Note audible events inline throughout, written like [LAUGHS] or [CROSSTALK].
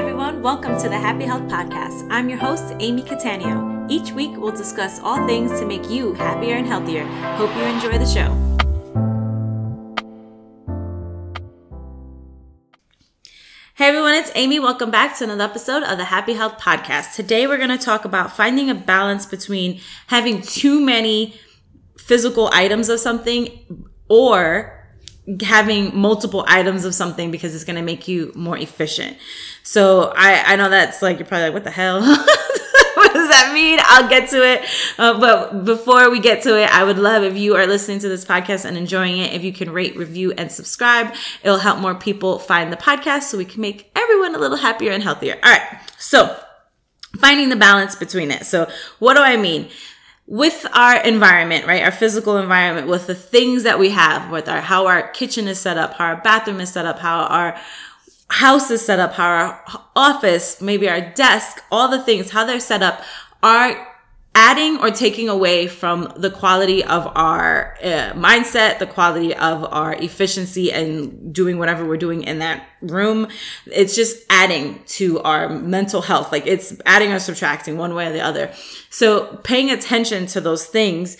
everyone. Welcome to the Happy Health Podcast. I'm your host, Amy Catania. Each week, we'll discuss all things to make you happier and healthier. Hope you enjoy the show. Hey everyone, it's Amy. Welcome back to another episode of the Happy Health Podcast. Today, we're going to talk about finding a balance between having too many physical items of something or having multiple items of something because it's going to make you more efficient. So I, I know that's like, you're probably like, what the hell? [LAUGHS] what does that mean? I'll get to it. Uh, but before we get to it, I would love if you are listening to this podcast and enjoying it, if you can rate, review, and subscribe. It'll help more people find the podcast so we can make everyone a little happier and healthier. All right. So finding the balance between it. So what do I mean? With our environment, right? Our physical environment, with the things that we have, with our how our kitchen is set up, how our bathroom is set up, how our house is set up, how our office, maybe our desk, all the things, how they're set up are adding or taking away from the quality of our uh, mindset, the quality of our efficiency and doing whatever we're doing in that room. It's just adding to our mental health. Like it's adding or subtracting one way or the other. So paying attention to those things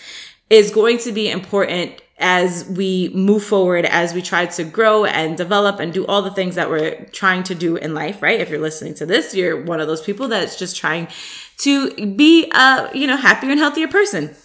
is going to be important as we move forward, as we try to grow and develop and do all the things that we're trying to do in life, right? If you're listening to this, you're one of those people that's just trying to be a, you know, happier and healthier person.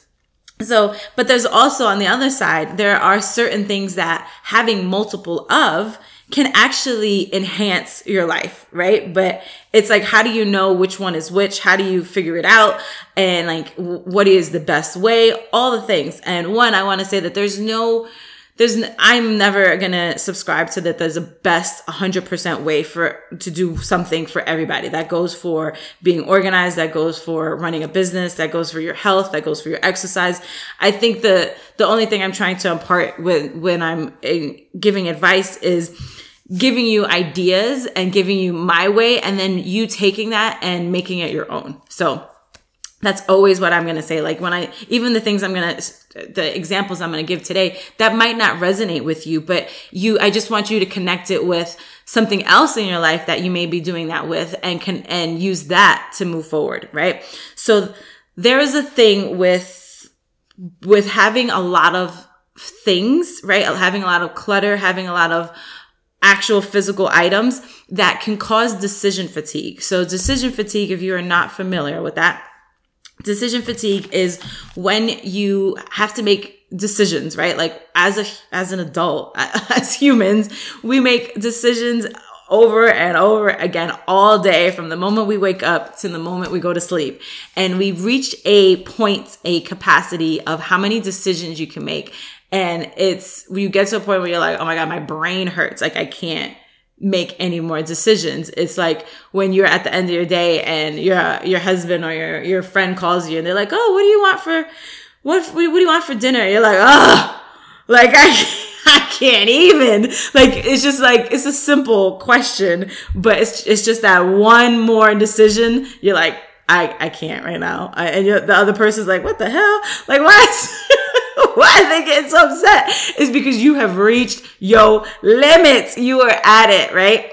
So, but there's also on the other side, there are certain things that having multiple of can actually enhance your life, right? But it's like, how do you know which one is which? How do you figure it out? And like, what is the best way? All the things. And one, I want to say that there's no, there's I'm never gonna subscribe to that there's a best 100% way for to do something for everybody. That goes for being organized, that goes for running a business, that goes for your health, that goes for your exercise. I think the the only thing I'm trying to impart when when I'm eh, giving advice is giving you ideas and giving you my way and then you taking that and making it your own. So that's always what I'm going to say. Like when I, even the things I'm going to, the examples I'm going to give today, that might not resonate with you, but you, I just want you to connect it with something else in your life that you may be doing that with and can, and use that to move forward. Right. So there is a thing with, with having a lot of things, right? Having a lot of clutter, having a lot of, actual physical items that can cause decision fatigue. So decision fatigue, if you are not familiar with that, decision fatigue is when you have to make decisions, right? Like as a, as an adult, [LAUGHS] as humans, we make decisions over and over again all day from the moment we wake up to the moment we go to sleep. And we've reached a point, a capacity of how many decisions you can make. And it's, you get to a point where you're like, oh my God, my brain hurts. Like I can't make any more decisions. It's like when you're at the end of your day and your your husband or your your friend calls you and they're like, "Oh, what do you want for what what do you want for dinner?" You're like, "Ah, like I [LAUGHS] I can't even." Like it's just like it's a simple question, but it's it's just that one more decision. You're like, "I I can't right now." I, and the other person's like, "What the hell? Like what?" [LAUGHS] [LAUGHS] why they getting so upset? Is because you have reached your limits. You are at it, right?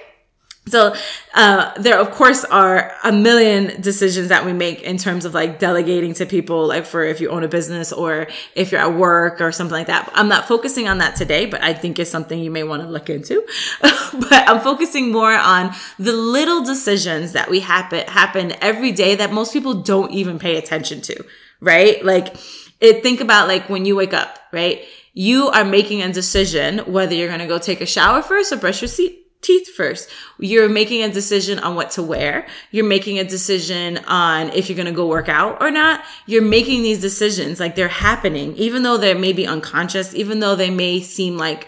So, uh, there of course are a million decisions that we make in terms of like delegating to people, like for if you own a business or if you're at work or something like that. I'm not focusing on that today, but I think it's something you may want to look into. [LAUGHS] but I'm focusing more on the little decisions that we happen, happen every day that most people don't even pay attention to, right? Like, it, think about like when you wake up, right? You are making a decision whether you're going to go take a shower first or brush your teeth first. You're making a decision on what to wear. You're making a decision on if you're going to go work out or not. You're making these decisions like they're happening, even though they may be unconscious, even though they may seem like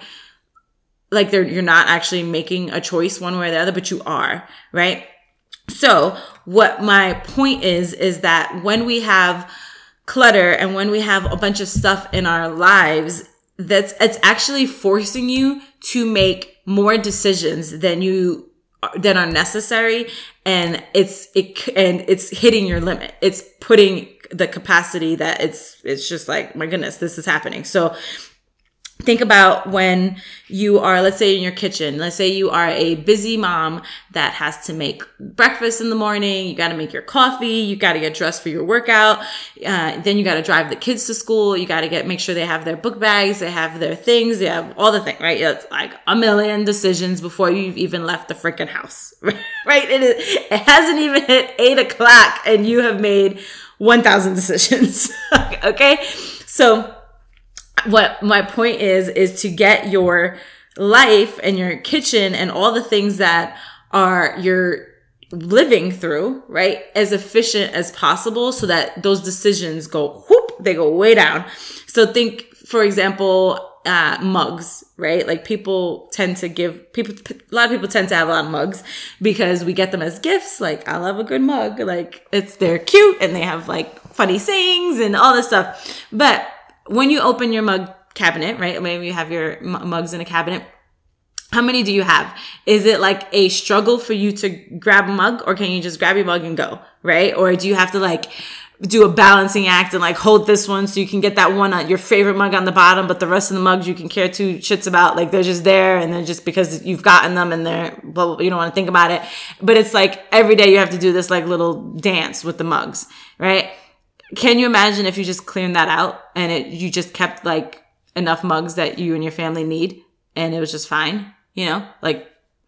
like they're you're not actually making a choice one way or the other, but you are, right? So, what my point is is that when we have clutter and when we have a bunch of stuff in our lives that's it's actually forcing you to make more decisions than you that are necessary. And it's it and it's hitting your limit. It's putting the capacity that it's it's just like my goodness this is happening. So think about when you are let's say in your kitchen. Let's say you are a busy mom that has to make breakfast in the morning. You got to make your coffee. You got to get dressed for your workout. Uh, then you got to drive the kids to school. You got to get make sure they have their book bags. They have their things. They have all the things right? It's like a million decisions before you've even left the freaking house [LAUGHS] right? It, is, it hasn't even hit eight o'clock and you have made 1000 [LAUGHS] decisions [LAUGHS] okay? So what my point is is to get your life and your kitchen and all the things that are you're living through, right, as efficient as possible so that those decisions go whoop, they go way down. So think, for example, uh, mugs, right? Like people tend to give people, a lot of people tend to have a lot of mugs because we get them as gifts. Like I love a good mug. Like it's, they're cute and they have like funny sayings and all this stuff. But when you open your mug cabinet, right? Maybe you have your mugs in a cabinet. How many do you have? Is it like a struggle for you to grab a mug or can you just grab your mug and go, right? Or do you have to like do a balancing act and like hold this one so you can get that one, uh, your favorite mug on the bottom, but the rest of the mugs you can care two shits about. Like they're just there and then just because you've gotten them and they're, blah, you don't want to think about it. But it's like every day you have to do this like little dance with the mugs, right? Can you imagine if you just cleaned that out and it, you just kept like enough mugs that you and your family need and it was just fine, you know? Like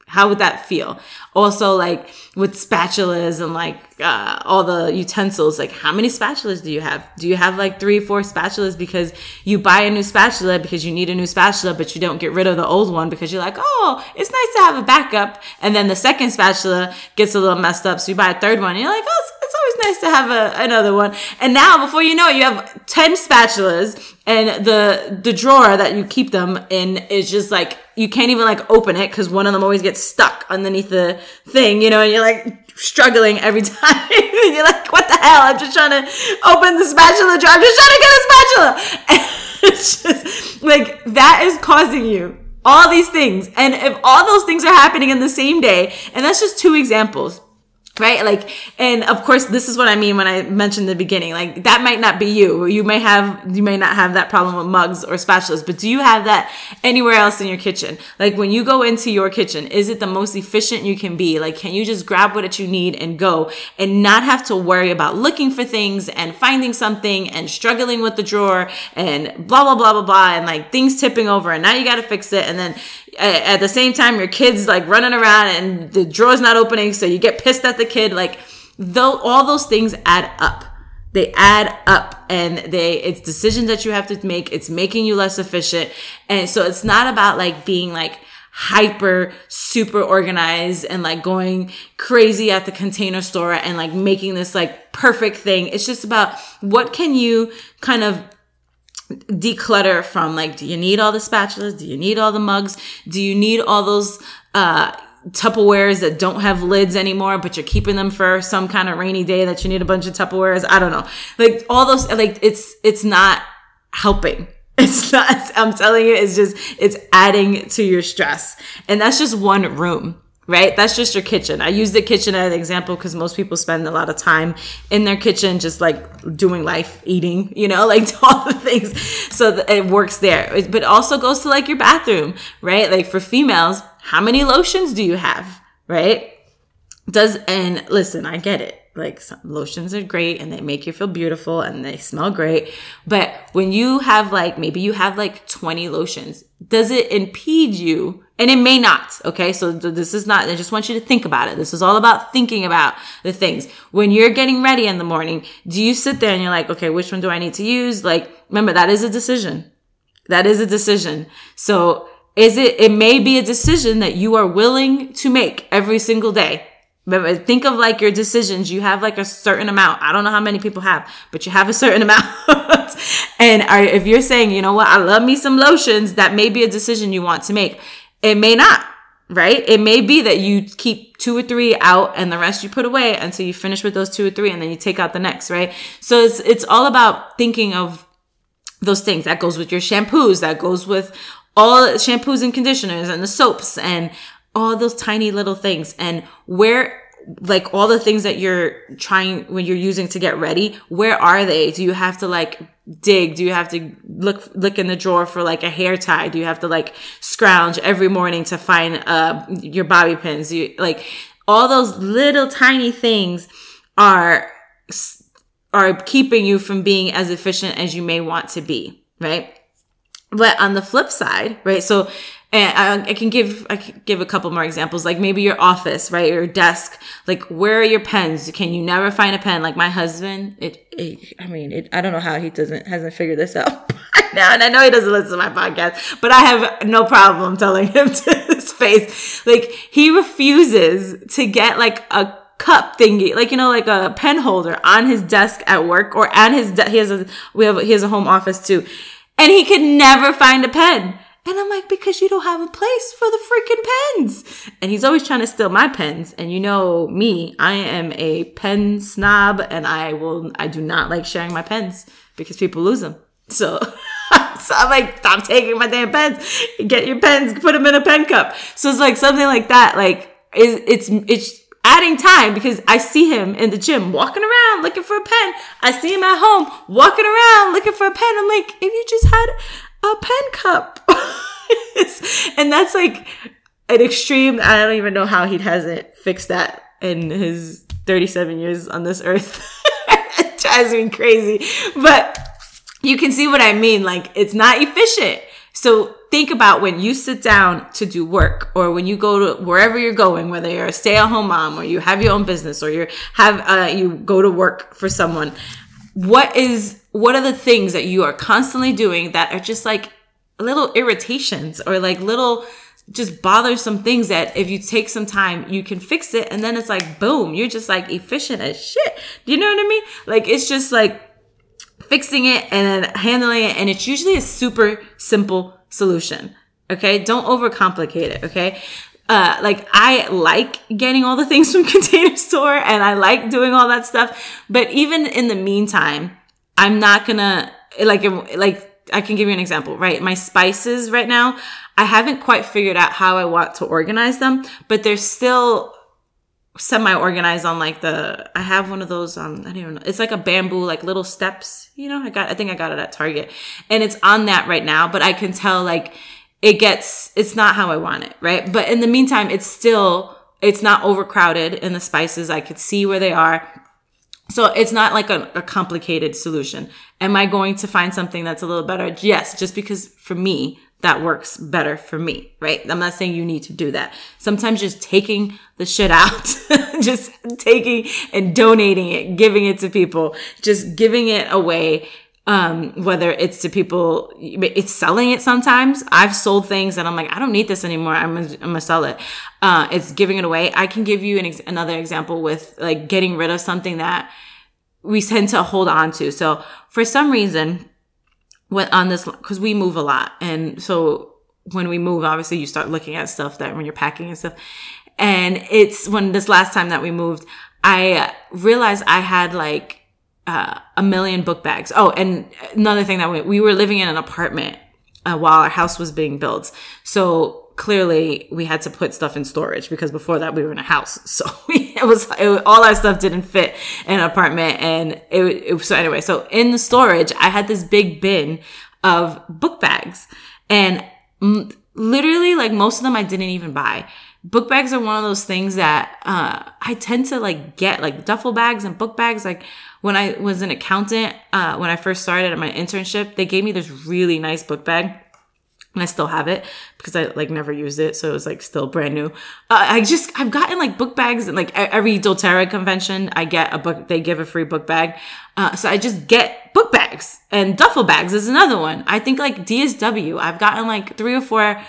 how would that feel? Also, like with spatulas and like uh, all the utensils, like how many spatulas do you have? Do you have like three, four spatulas because you buy a new spatula because you need a new spatula, but you don't get rid of the old one because you're like, oh, it's nice to have a backup. And then the second spatula gets a little messed up, so you buy a third one. And you're like, oh, it's, always nice to have a, another one. And now, before you know it, you have ten spatulas, and the the drawer that you keep them in is just like you can't even like open it because one of them always gets stuck underneath the thing, you know, and you're like struggling every [LAUGHS] time. you're like, what the hell? I'm just trying to open the spatula jar. I'm just trying to get a spatula. [LAUGHS] And it's just like that is causing you all these things. And if all those things are happening in the same day, and that's just two examples right? Like and of course this is what i mean when i mentioned the beginning like that might not be you. You may have you may not have that problem with mugs or spatulas but do you have that anywhere else in your kitchen? Like when you go into your kitchen is it the most efficient you can be? Like can you just grab what you need and go and not have to worry about looking for things and finding something and struggling with the drawer and blah blah blah blah blah and like things tipping over and now you got to fix it. And then at the same time your kid's like running around and the drawer's not opening so you get pissed at the kid like though all those things add up. They add up and they it's decisions that you have to make. It's making you less efficient. And so it's not about like being like hyper super organized and like going crazy at the container store and like making this like perfect thing. It's just about what can you kind of declutter from like do you need all the spatulas? Do you need all the mugs? Do you need all those uh Tupperwares that don't have lids anymore, but you're keeping them for some kind of rainy day that you need a bunch of Tupperwares. I don't know. Like all those, like it's, it's not helping. [LAUGHS] It's not, I'm telling you, it's just, it's adding to your stress. And that's just one room right? That's just your kitchen. I use the kitchen as an example because most people spend a lot of time in their kitchen, just like doing life, eating, you know, [LAUGHS] like all the things. So it works there. But also goes to like your bathroom, right? Like for females, how many lotions do you have, right? Does, and listen, I get it. Like lotions are great and they make you feel beautiful and they smell great. But when you have like, maybe you have like 20 lotions, does it impede you and it may not. Okay. So this is not, I just want you to think about it. This is all about thinking about the things. When you're getting ready in the morning, do you sit there and you're like, okay, which one do I need to use? Like, remember, that is a decision. That is a decision. So is it, it may be a decision that you are willing to make every single day. Remember, think of like your decisions. You have like a certain amount. I don't know how many people have, but you have a certain [LAUGHS] amount. and are, if you're saying, you know what, I love me some lotions, that may be a decision you want to make. It may not, right? It may be that you keep two or three out and the rest you put away until you finish with those two or three and then you take out the next, right? So it's, it's all about thinking of those things. That goes with your shampoos. That goes with all shampoos and conditioners and the soaps and all those tiny little things. And where like all the things that you're trying when you're using to get ready where are they? Do you have to like dig? Do you have to look look in the drawer for like a hair tie? Do you have to like scrounge every morning to find uh your bobby pins? You like all those little tiny things are are keeping you from being as efficient as you may want to be right but on the flip side right so and I, I, can give I can give a couple more examples, like maybe your office, right, your desk. Like, where are your pens? Can you never find a pen? Like my husband, it. it I mean, it, I don't know how he doesn't hasn't figured this out [LAUGHS] now, and I know he doesn't listen to my podcast, but I have no problem telling him [LAUGHS] to his face. Like he refuses to get like a cup thingy, like you know, like a pen holder on his desk at work or at his. De- he has a we have he has a home office too, and he could never find a pen. And I'm like, because you don't have a place for the freaking pens. And he's always trying to steal my pens. And you know me, I am a pen snob and I will, I do not like sharing my pens because people lose them. So, [LAUGHS] so I'm like, stop taking my damn pens. Get your pens, put them in a pen cup. So it's like something like that. Like, it's, it's, adding time because I see him in the gym walking around looking for a pen. I see him at home walking around looking for a pen. I'm like, if you just had a pen cup. [LAUGHS] and that's like an extreme. I don't even know how he hasn't fixed that in his 37 years on this earth. [LAUGHS] it drives me crazy. But you can see what I mean. Like, it's not efficient. So think about when you sit down to do work or when you go to wherever you're going, whether you're a stay at home mom or you have your own business or you have, uh, you go to work for someone. What is, what are the things that you are constantly doing that are just like little irritations or like little just bothersome things that if you take some time, you can fix it. And then it's like, boom, you're just like efficient as shit. Do you know what I mean? Like, it's just like fixing it and then handling it. And it's usually a super simple solution. Okay. Don't overcomplicate it. Okay. Uh, like I like getting all the things from [LAUGHS] container store and I like doing all that stuff. But even in the meantime, I'm not gonna like, like I can give you an example, right? My spices right now, I haven't quite figured out how I want to organize them, but they're still semi organized on like the I have one of those um I don't even know. It's like a bamboo like little steps, you know. I got I think I got it at Target. And it's on that right now, but I can tell like it gets it's not how I want it, right? But in the meantime, it's still it's not overcrowded in the spices. I could see where they are. So it's not like a, a, complicated solution. Am I going to find something that's a little better? Yes, just because for me, that works better for me, right? I'm not saying you need to do that. Sometimes just taking the shit out, [LAUGHS] just taking and donating it, giving it to people, just giving it away. Um, whether it's to people, it's selling it sometimes. I've sold things that I'm like, I don't need this anymore. I'm gonna, I'm gonna sell it. Uh, it's giving it away. I can give you an ex- another example with like getting rid of something that we tend to hold on to. So for some reason, when on this, cause we move a lot. And so when we move, obviously you start looking at stuff that when you're packing and stuff. And it's when this last time that we moved, I realized I had like uh, a million book bags. Oh, and another thing that we, we were living in an apartment uh, while our house was being built. So clearly we had to put stuff in storage because before that we were in a house. [LAUGHS] So we, [LAUGHS] it was, it, all our stuff didn't fit in an apartment. And it, it, so anyway, so in the storage, I had this big bin of book bags and m- literally like most of them I didn't even buy. Book bags are one of those things that, uh, I tend to like get like duffel bags and book bags. Like when I was an accountant, uh, when I first started at my internship, they gave me this really nice book bag I still have it because I like never used it, so it was like still brand new. Uh, I just I've gotten like book bags and like every doTERRA convention, I get a book. They give a free book bag, uh, so I just get book bags and duffel bags is another one. I think like DSW, I've gotten like three or four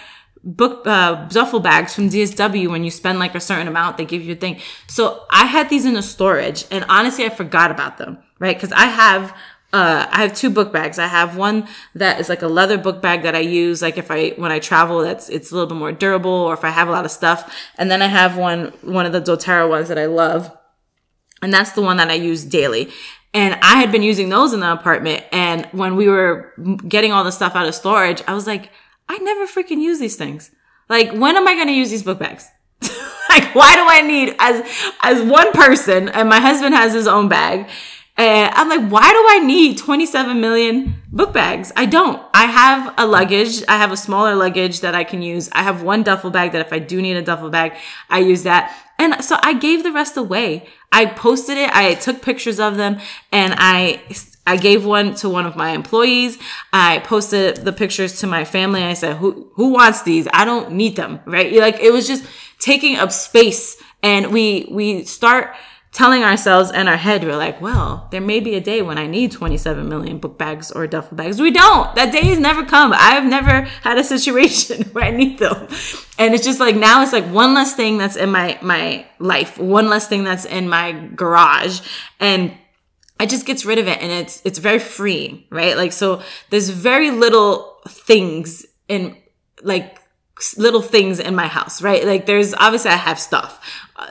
book uh, duffel bags from DSW. When you spend like a certain amount, they give you a thing. So I had these in the storage, and honestly, I forgot about them, right? Because I have uh, I have two book bags. I have one that is like a leather book bag that I use, like if I, when I travel, that's, it's a little bit more durable or if I have a lot of stuff. And then I have one, one of the doTERRA ones that I love. And that's the one that I use daily. And I had been using those in the apartment. And when we were getting all the stuff out of storage, I was like, I never freaking use these things. Like, when am I going to use these book bags? [LAUGHS] like, why do I need as as one person and my husband has his own bag? And I'm like, why do I need 27 million book bags? I don't. I have a luggage. I have a smaller luggage that I can use. I have one duffel bag that if I do need a duffel bag, I use that. And so I gave the rest away. I posted it. I took pictures of them and I I gave one to one of my employees. I posted the pictures to my family. I said, who, who wants these? I don't need them, right? Like it was just taking up space and we, we start telling ourselves in our head, we're like, well, there may be a day when I need 27 million book bags or duffel bags. We don't. That day has never come. I've never had a [LAUGHS] situation where I need them. And it's just like now it's like one less thing that's in my, my life, one less thing that's in my garage. And it just gets rid of it and it's it's very free right like so there's very little things in like little things in my house right like there's obviously i have stuff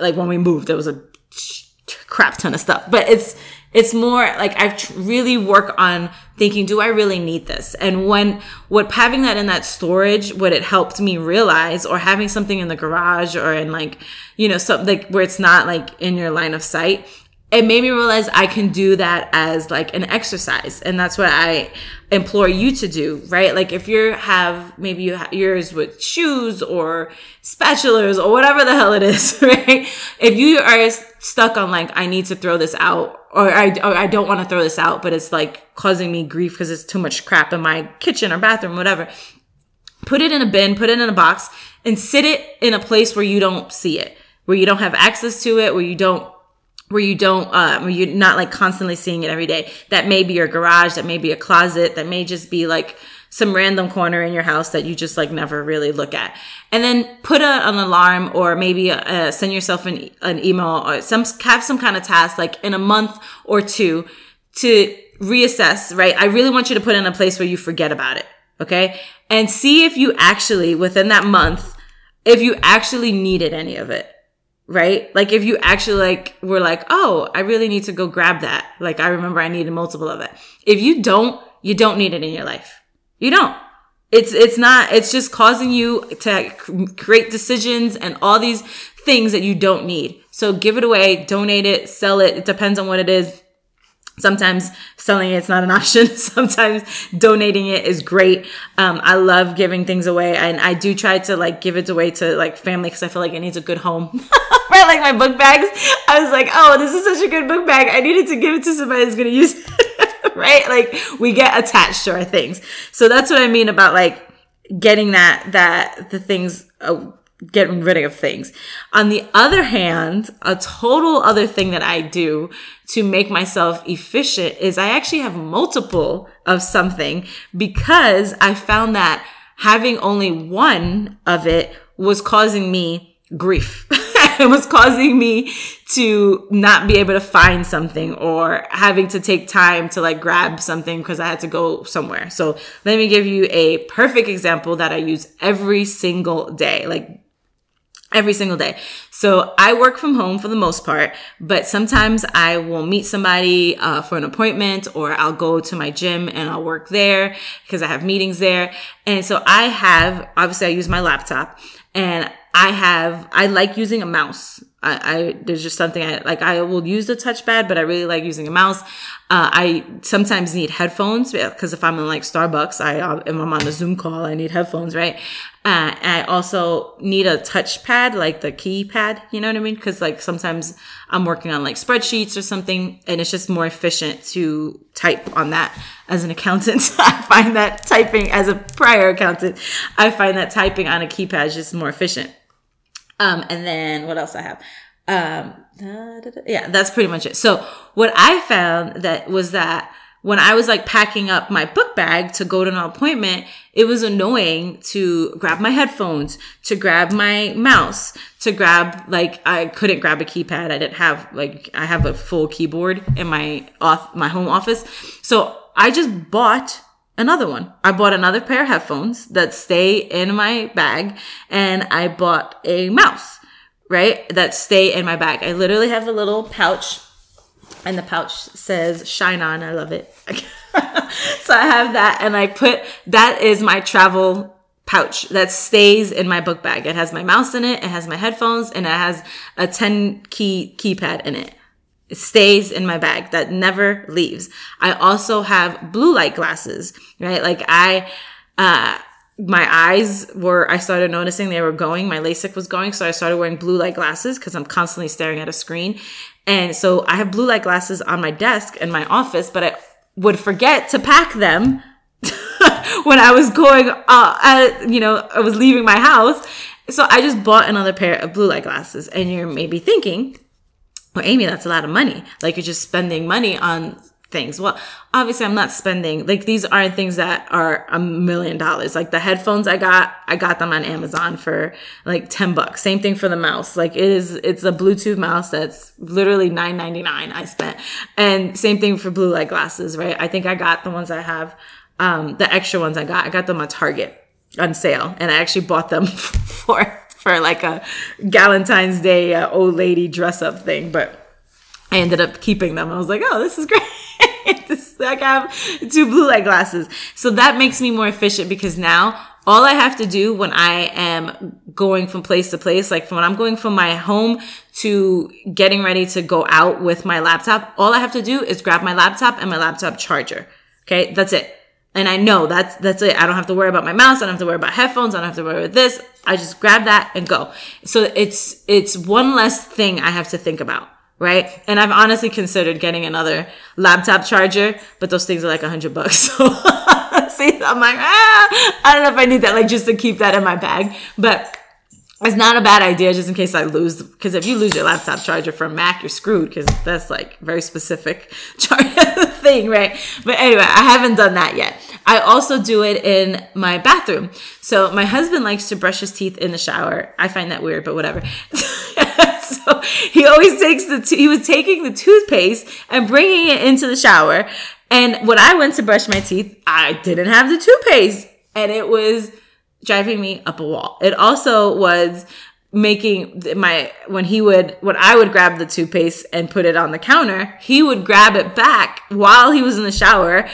like when we moved there was a crap ton of stuff but it's it's more like I've really work on thinking, do I really need this? And when what having that in that storage, what it helped me realize, or having something in the garage or in like, you know, something like where it's not like in your line of sight, it made me realize I can do that as like an exercise. And that's what I implore you to do, right? Like if you have, maybe you have yours with shoes or spatulas or whatever the hell it is, [LAUGHS] right? If you are stuck on like, I need to throw this out or I, or I don't want to throw this out, but it's like causing me grief because it's too much crap in my kitchen or bathroom, whatever. Put it in a bin, put it in a box and sit it in a place where you don't see it, where you don't have access to it, where you don't where you don't um where you're not like constantly seeing it every day. That may be your garage that may be a closet that may just be like some random corner in your house that you just like never really look at. And then put a, an alarm or maybe uh, send yourself an, an email or some have some kind of task like in a month or two to reassess right? I really want you to put in a place where you forget about it okay? And see if you actually within that month if you actually needed any of it right? Like if you actually like were like, oh, I really need to go grab that. Like I remember I needed multiple of it. If you don't, you don't need it in your life. You don't. It's it's not. It's just causing you to create decisions and all these things that you don't need. So give it away, donate it, sell it. It depends on what it is. Sometimes selling it's not an [LAUGHS] option. Sometimes donating it is great. Um, I love giving things away and I do try to like give it away to like family because I feel like it needs a good home. [LAUGHS] right? Like my book bags. I was like, oh, this is such a good book bag. I needed to give it to somebody that's going to use it. [LAUGHS] right? Like we get attached to our things. So that's what I mean about like getting that, that the things, uh, getting rid of things. On the other hand, a total other thing that I do to make myself efficient is I actually have multiple of something because I found that having only one of it was causing me grief. [LAUGHS] it was causing me to not be able to find something or having to take time to like grab something because I had to go somewhere. So let me give you a perfect example that I use every single day. Like every single day. So I work from home for the most part, but sometimes I will meet somebody uh, for an appointment or I'll go to my gym and I'll work there because I have meetings there. And so I have, obviously I use my laptop and I have, I like using a mouse. I, I, there's just something I like. I will use the touchpad, but I really like using a mouse. Uh, I sometimes need headphones because if I'm in like Starbucks, I uh, if I'm on a Zoom call, I need headphones, right? Uh, I also need a touchpad, like the keypad. You know what I mean? Because like sometimes I'm working on like spreadsheets or something, and it's just more efficient to type on that. As an accountant, [LAUGHS] I find that typing as a prior accountant, I find that typing on a keypad is just more efficient. Um, and then what else I have? Um, da, da, da. yeah, that's pretty much it. So what I found that was that when I was like packing up my book bag to go to an appointment, it was annoying to grab my headphones, to grab my mouse, to grab like I couldn't grab a keypad. I didn't have like I have a full keyboard in my off my home office. So I just bought another one. I bought another pair of headphones that stay in my bag and I bought a mouse, right? That stay in my bag. I literally have a little pouch and the pouch says shine on. I love it. [LAUGHS] so I have that and I put that is my travel pouch that stays in my book bag. It has my mouse in it, it has my headphones, and it has a 10 key keypad in it. Stays in my bag that never leaves. I also have blue light glasses, right? Like I, uh, my eyes were, I started noticing they were going, my LASIK was going. So I started wearing blue light glasses because I'm constantly staring at a screen. And so I have blue light glasses on my desk in my office, but I would forget to pack them [LAUGHS] when I was going, uh, at, you know, I was leaving my house. So I just bought another pair of blue light glasses. And you're maybe thinking, well, Amy, that's a lot of money. Like you're just spending money on things. Well, obviously I'm not spending, like these aren't things that are a million dollars. Like the headphones I got, I got them on Amazon for like 10 bucks. Same thing for the mouse. Like it is, it's a Bluetooth mouse that's literally 9.99 I spent. And same thing for blue light glasses, right? I think I got the ones I have um, the extra ones I got. I got them on Target on sale, and I actually bought them [LAUGHS] for for like a Valentine's Day uh, old lady dress up thing. But I ended up keeping them. I was like, oh, this is [LAUGHS] great. this, I have two blue light glasses, so that makes me more efficient because now all I have to do when I am going from place to place, like when I'm going from my home to getting ready to go out with my laptop, all I have to do is grab my laptop and my laptop charger. Okay. That's it. And I know that's that's it. I don't have to worry about my mouse. I don't have to worry about headphones. I don't have to worry about this. I just grab that and go. So it's it's one less thing I have to think about, right? And I've honestly considered getting another laptop charger, but those things are like a hundred bucks. [LAUGHS] So [LAUGHS] see, I'm like, ah, I don't know if I need that, like just to keep that in my bag. But it's not a bad idea just in case I lose because if you lose your laptop charger for Mac, you're screwed because that's like very specific [LAUGHS] charger thing, right? But anyway, I haven't done that yet. I also do it in my bathroom. So my husband likes to brush his teeth in the shower. I find that weird, but whatever. [LAUGHS] so he always takes the he was taking the toothpaste and bringing it into the shower. And when I went to brush my teeth, I didn't have the toothpaste, and it was driving me up a wall. It also was making my when he would when I would grab the toothpaste and put it on the counter, he would grab it back while he was in the shower.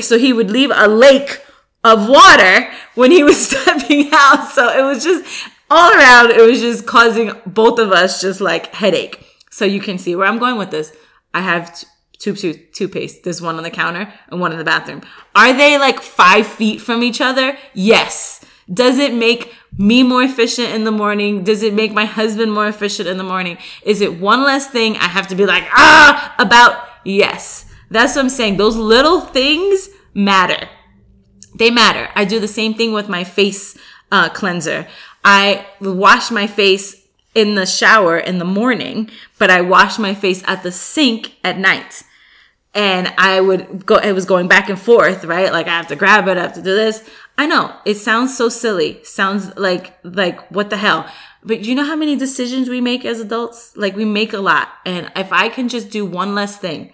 So he would leave a lake of water when he was [LAUGHS] stepping out. So it was just all around, it was just causing both of us just like headache. So you can see where I'm going with this. I have tube tooth toothpaste. There's one on the counter and one in the bathroom. Are they like five feet from each other? Yes. Does it make me more efficient in the morning? Does it make my husband more efficient in the morning? Is it one less thing I have to be like, ah, about? Yes. That's what I'm saying. Those little things matter. They matter. I do the same thing with my face uh, cleanser. I wash my face in the shower in the morning, but I wash my face at the sink at night and I would go, it was going back and forth, right? Like I have to grab it, I have to do this. I know it sounds so silly. Sounds like, like what the hell? But you know how many decisions we make as adults? Like we make a lot. And if I can just do one less thing,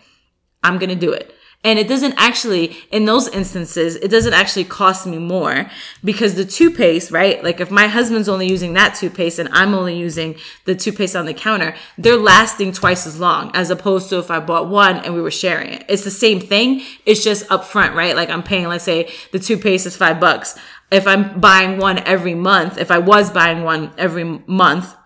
I'm going to do it. And it doesn't actually, in those instances, it doesn't actually cost me more because the toothpaste, right? Like if my husband's only using that toothpaste and I'm only using the toothpaste on the counter, they're lasting twice as long as opposed to if I bought one and we were sharing it. It's the same thing. It's just upfront, right? Like I'm paying, let's say the toothpaste is five bucks. If I'm buying one every month, if I was buying one every month,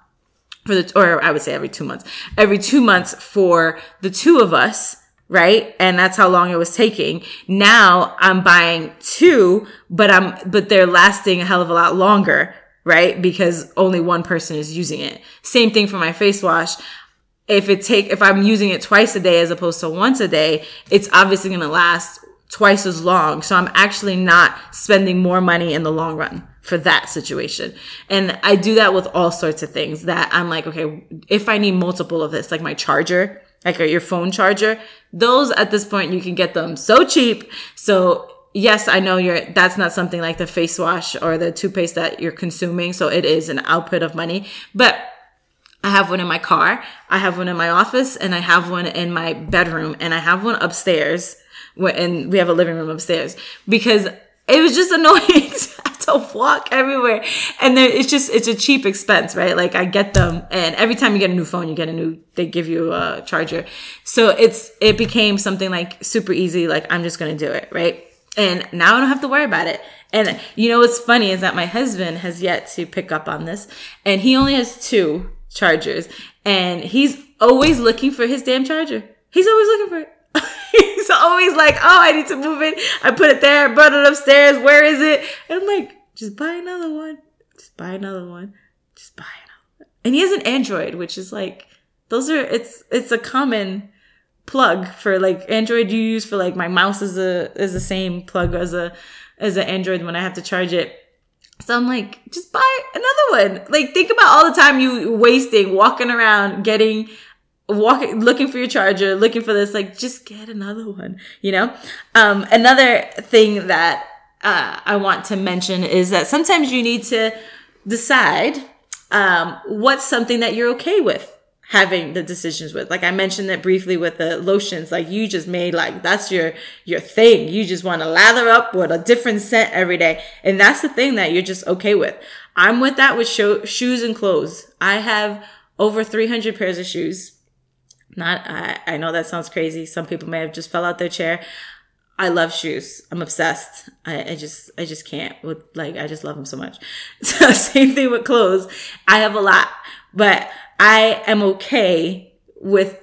for the, or I would say every two months, every two months for the two of us, right? And that's how long it was taking. Now I'm buying two, but I'm, but they're lasting a hell of a lot longer, right? Because only one person is using it. Same thing for my face wash. If it take, if I'm using it twice a day as opposed to once a day, it's obviously going to last twice as long. So I'm actually not spending more money in the long run for that situation. And I do that with all sorts of things that I'm like, okay, if I need multiple of this, like my charger, like your phone charger, those at this point you can get them so cheap. So yes, I know you're, that's not something like the face wash or the toothpaste that you're consuming. So it is an output of money, but I have one in my car. I have one in my office and I have one in my bedroom and I have one upstairs and we have a living room upstairs because it was just [LAUGHS] annoying to walk everywhere. And then it's just, it's a cheap expense, right? Like I get them and every time you get a new phone, you get a new, they give you a charger. So it's, it became something like super easy. Like I'm just going to do it, right? And now I don't have to worry about it. And you know what's funny is that my husband has yet to pick up on this, and he only has two chargers, and he's always looking for his damn charger. He's always looking for it. [LAUGHS] he's always like, "Oh, I need to move it. I put it there. Brought it upstairs. Where is it?" And I'm like, "Just buy another one. Just buy another one. Just buy another one." And he has an Android, which is like, those are it's it's a common plug for like Android you use for like my mouse is a is the same plug as a as an Android when I have to charge it. So I'm like, just buy another one. Like think about all the time you wasting walking around getting walking looking for your charger, looking for this, like just get another one, you know? Um another thing that uh, I want to mention is that sometimes you need to decide um, what's something that you're okay with having the decisions with. Like I mentioned that briefly with the lotions, like you just made like that's your your thing. You just want to lather up with a different scent every day. And that's the thing that you're just okay with. I'm with that with sho- shoes and clothes. I have over 300 pairs of shoes. Not I I know that sounds crazy. Some people may have just fell out their chair. I love shoes. I'm obsessed. I, I, just, I just can't with like, I just love them so much. [LAUGHS] So [LAUGHS] same thing with clothes. I have a lot, but I am okay with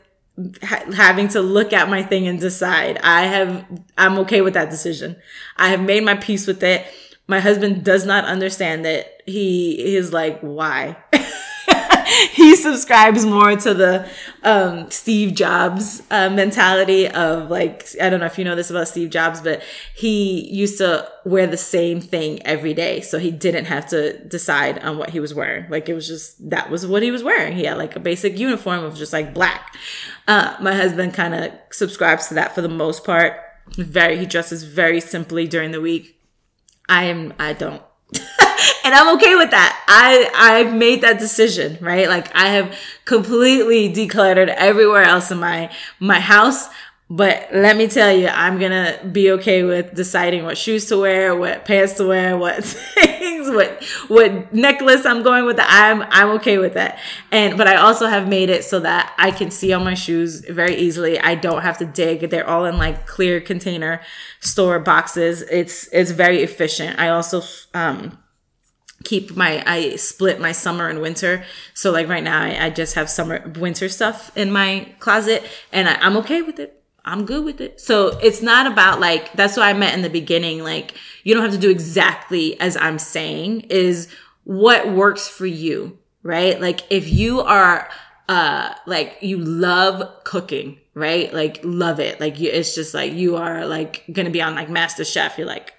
ha- having to look at my thing and decide. I have, I'm okay with that decision. I have made my peace with it. My husband does not understand it. He is like, why? [LAUGHS] [LAUGHS] he subscribes more to the um, Steve Jobs uh, mentality of like I don't know if you know this about Steve Jobs, but he used to wear the same thing every day, so he didn't have to decide on what he was wearing. Like it was just that was what he was wearing. He had like a basic uniform of just like black. Uh, my husband kind of subscribes to that for the most part. Very he dresses very simply during the week. I am I don't [LAUGHS] [LAUGHS] and I'm okay with that. I I've made that decision, right? Like I have completely decluttered everywhere else in my my house. But let me tell you, I'm gonna be okay with deciding what shoes to wear, what pants to wear, what [LAUGHS] things, what what necklace I'm going with. I'm I'm okay with that. And but I also have made it so that I can see on my shoes very easily. I don't have to dig. They're all in like clear container store boxes. It's it's very efficient. I also um keep my I split my summer and winter. So like right now I, I just have summer winter stuff in my closet and I, I'm okay with it. I'm good with it. So it's not about like that's what I meant in the beginning. Like you don't have to do exactly as I'm saying is what works for you, right? Like if you are uh like you love cooking, right? Like love it. Like you it's just like you are like gonna be on like Master Chef. You're like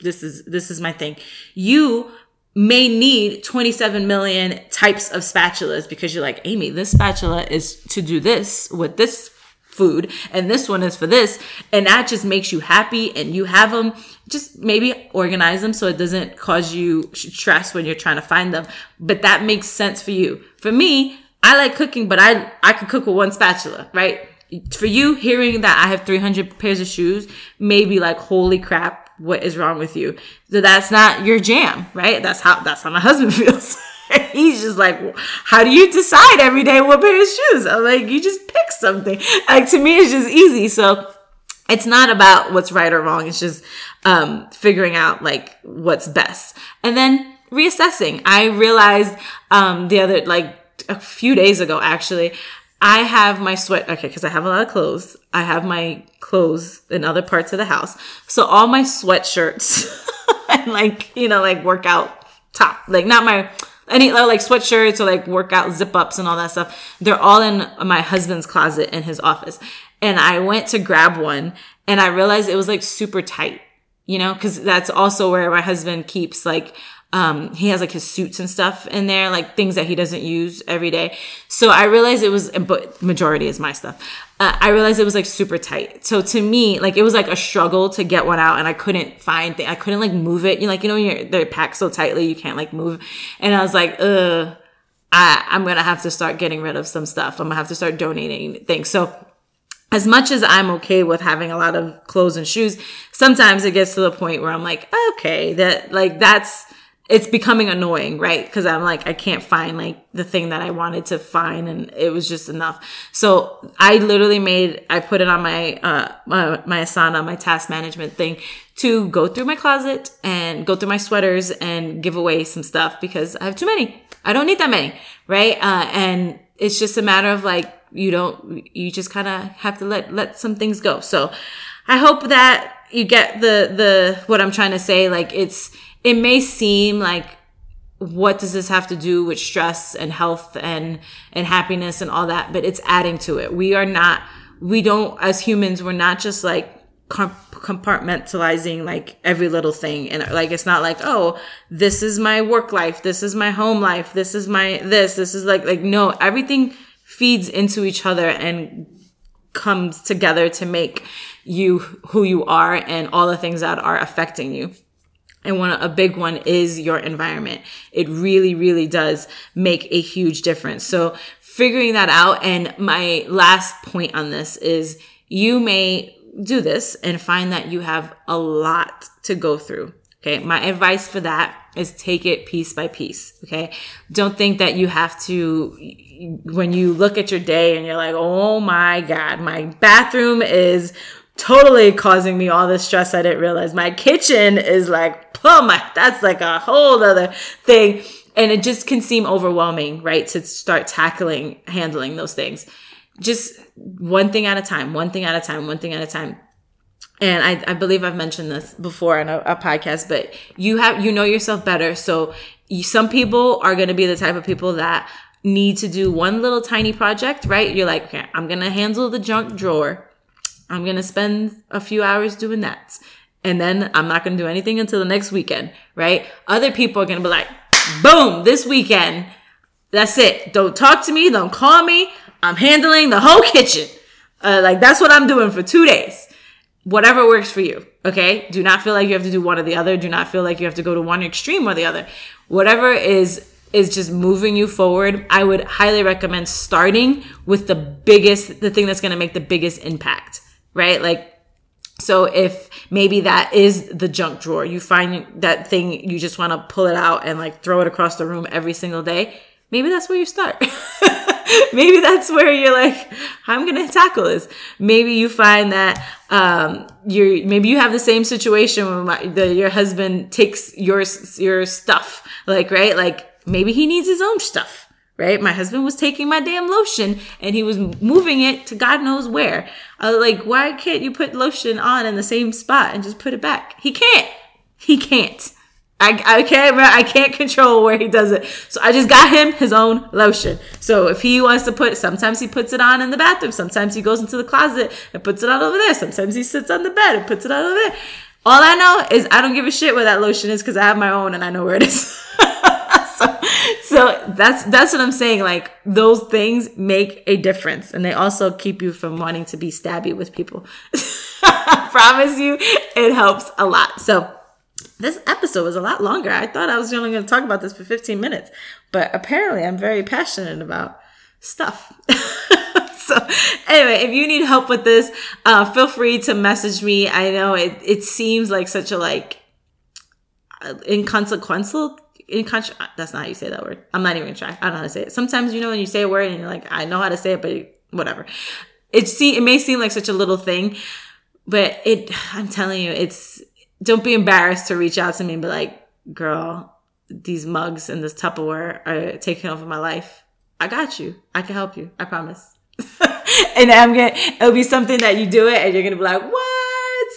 this is this is my thing. You may need 27 million types of spatulas because you're like, Amy, this spatula is to do this with this food and this one is for this. And that just makes you happy and you have them. Just maybe organize them so it doesn't cause you stress when you're trying to find them. But that makes sense for you. For me, I like cooking, but I, I could cook with one spatula, right? For you, hearing that I have 300 pairs of shoes may be like, holy crap, what is wrong with you? So that's not your jam, right? That's how that's how my [LAUGHS] husband feels. He's just like, how do you decide every day what pair of shoes? I'm like, you just pick something. Like to me, it's just easy. So it's not about what's right or wrong. It's just um, figuring out like what's best, and then reassessing. I realized um, the other like a few days ago actually I have my sweat, okay, because I have a lot of clothes. I have my clothes in other parts of the house. So all my sweatshirts [LAUGHS] and like, you know, like workout top, like not my, any uh, like sweatshirts or like workout zip ups and all that stuff. They're all in my husband's closet in his office. And I went to grab one and I realized it was like super tight, you know, cause that's also where my husband keeps like um, he has like his suits and stuff in there, like things that he doesn't use every day. So I realized it was, but majority is my stuff. Uh, I realized it was like super tight. So to me, like it was like a struggle to get one out, and I couldn't find, th- I couldn't like move it. You like you know, you're they're packed so tightly, you can't like move. And I was like, ugh, I I'm gonna have to start getting rid of some stuff. I'm gonna have to start donating things. So as much as I'm okay with having a lot of clothes and shoes, sometimes it gets to the point where I'm like, okay, that like that's it's becoming annoying, right? Because I'm like, I can't find like the thing that I wanted to find, and it was just enough. So I literally made, I put it on my uh my, my Asana, my task management thing, to go through my closet and go through my sweaters and give away some stuff because I have too many. I don't need that many, right? Uh, and it's just a matter of like you don't you just kind of have to let let some things go. So I hope that you get the the what I'm trying to say. Like it's it may seem like what does this have to do with stress and health and and happiness and all that, but it's adding to it. We are not we don't as humans we're not just like compartmentalizing like every little thing and like it's not like oh this is my work life this is my home life this is my this this is like like no everything feeds into each other and comes together to make you who you are and all the things that are affecting you. And one, a big one is your environment. It really, really does make a huge difference. So figuring that out. And my last point on this is you may do this and find that you have a lot to go through. Okay. My advice for that is take it piece by piece. Okay. Don't think that you have to, when you look at your day and you're like, oh my God, my bathroom is totally causing me all this stress I didn't realize. My kitchen is like, oh my, that's like a whole other thing. And it just can seem overwhelming, right? To start tackling, handling those things. Just one thing at a time, one thing at a time, one thing at a time and I, I believe I've mentioned this before in a, a podcast, but you have, you know yourself better. So you, some people are going to be the type of people that need to do one little tiny project, right? You're like, okay, I'm going to handle the junk drawer. I'm going to spend a few hours doing that. And then I'm not going to do anything until the next weekend, right? Other people are going to be like, boom, this weekend. That's it. Don't talk to me. Don't call me. I'm handling the whole kitchen. Uh, like that's what I'm doing for two days whatever works for you. Okay. Do not feel like you have to do one or the other. Do not feel like you have to go to one extreme or the other. Whatever is, is just moving you forward. I would highly recommend starting with the biggest, the thing that's going to make the biggest impact, right? Like, so if maybe that is the junk drawer, you find that thing, you just want to pull it out and like throw it across the room every single day. Maybe that's where you start. [LAUGHS] maybe that's where you're like, I'm gonna tackle this. Maybe you find that um, you're maybe you have the same situation where my, the, your husband takes your your stuff, like right, like maybe he needs his own stuff. Right, my husband was taking my damn lotion and he was moving it to God knows where. I was like, why can't you put lotion on in the same spot and just put it back? He can't. He can't. I, I can't I can't control where he does it. So I just got him his own lotion. So if he wants to put sometimes he puts it on in the bathroom, sometimes he goes into the closet and puts it on over there. Sometimes he sits on the bed and puts it on over there. All I know is I don't give a shit where that lotion is because I have my own and I know where it is. [LAUGHS] so, so that's that's what I'm saying. Like those things make a difference, and they also keep you from wanting to be stabby with people. I [LAUGHS] promise you, it helps a lot. So this episode was a lot longer. I thought I was only going to talk about this for 15 minutes, but apparently I'm very passionate about stuff. [LAUGHS] so anyway, if you need help with this, uh, feel free to message me. I know it, it seems like such a like uh, Inconse- that's not how you say that word. I'm not even gonna try. I don't know how to say it. Sometimes you know when you say a word and you're like, I know how to say it, but whatever. It see it may seem like such a little thing, but it I'm telling you, it's don't be embarrassed to reach out to me and be like, girl, these mugs and this Tupperware are taking over my life. I got you. I can help you. I promise. [LAUGHS] and I'm gonna, it'll be something that you do it and you're gonna be like, what?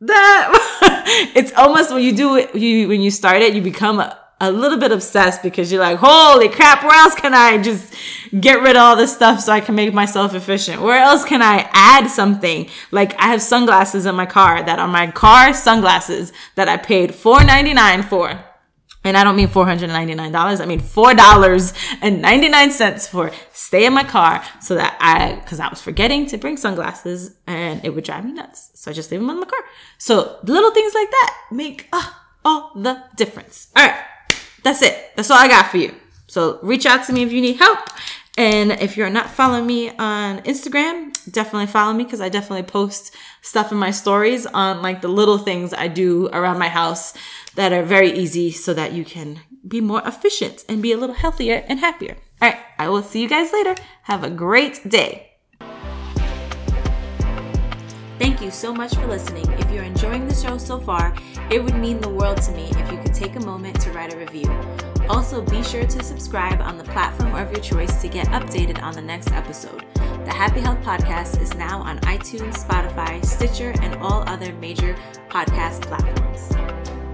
That, [LAUGHS] it's almost when you do it, you, when you start it, you become a, a little bit obsessed because you're like, holy crap, where else can I just get rid of all this stuff so I can make myself efficient? Where else can I add something? Like I have sunglasses in my car that are my car sunglasses that I paid $4.99 for. And I don't mean $499. I mean $4.99 for stay in my car so that I, cause I was forgetting to bring sunglasses and it would drive me nuts. So I just leave them in my car. So little things like that make uh, all the difference. All right. That's it. That's all I got for you. So reach out to me if you need help. And if you're not following me on Instagram, definitely follow me because I definitely post stuff in my stories on like the little things I do around my house that are very easy so that you can be more efficient and be a little healthier and happier. All right. I will see you guys later. Have a great day. Thank you so much for listening. If you're enjoying the show so far, it would mean the world to me if you could take a moment to write a review. Also, be sure to subscribe on the platform of your choice to get updated on the next episode. The Happy Health Podcast is now on iTunes, Spotify, Stitcher, and all other major podcast platforms.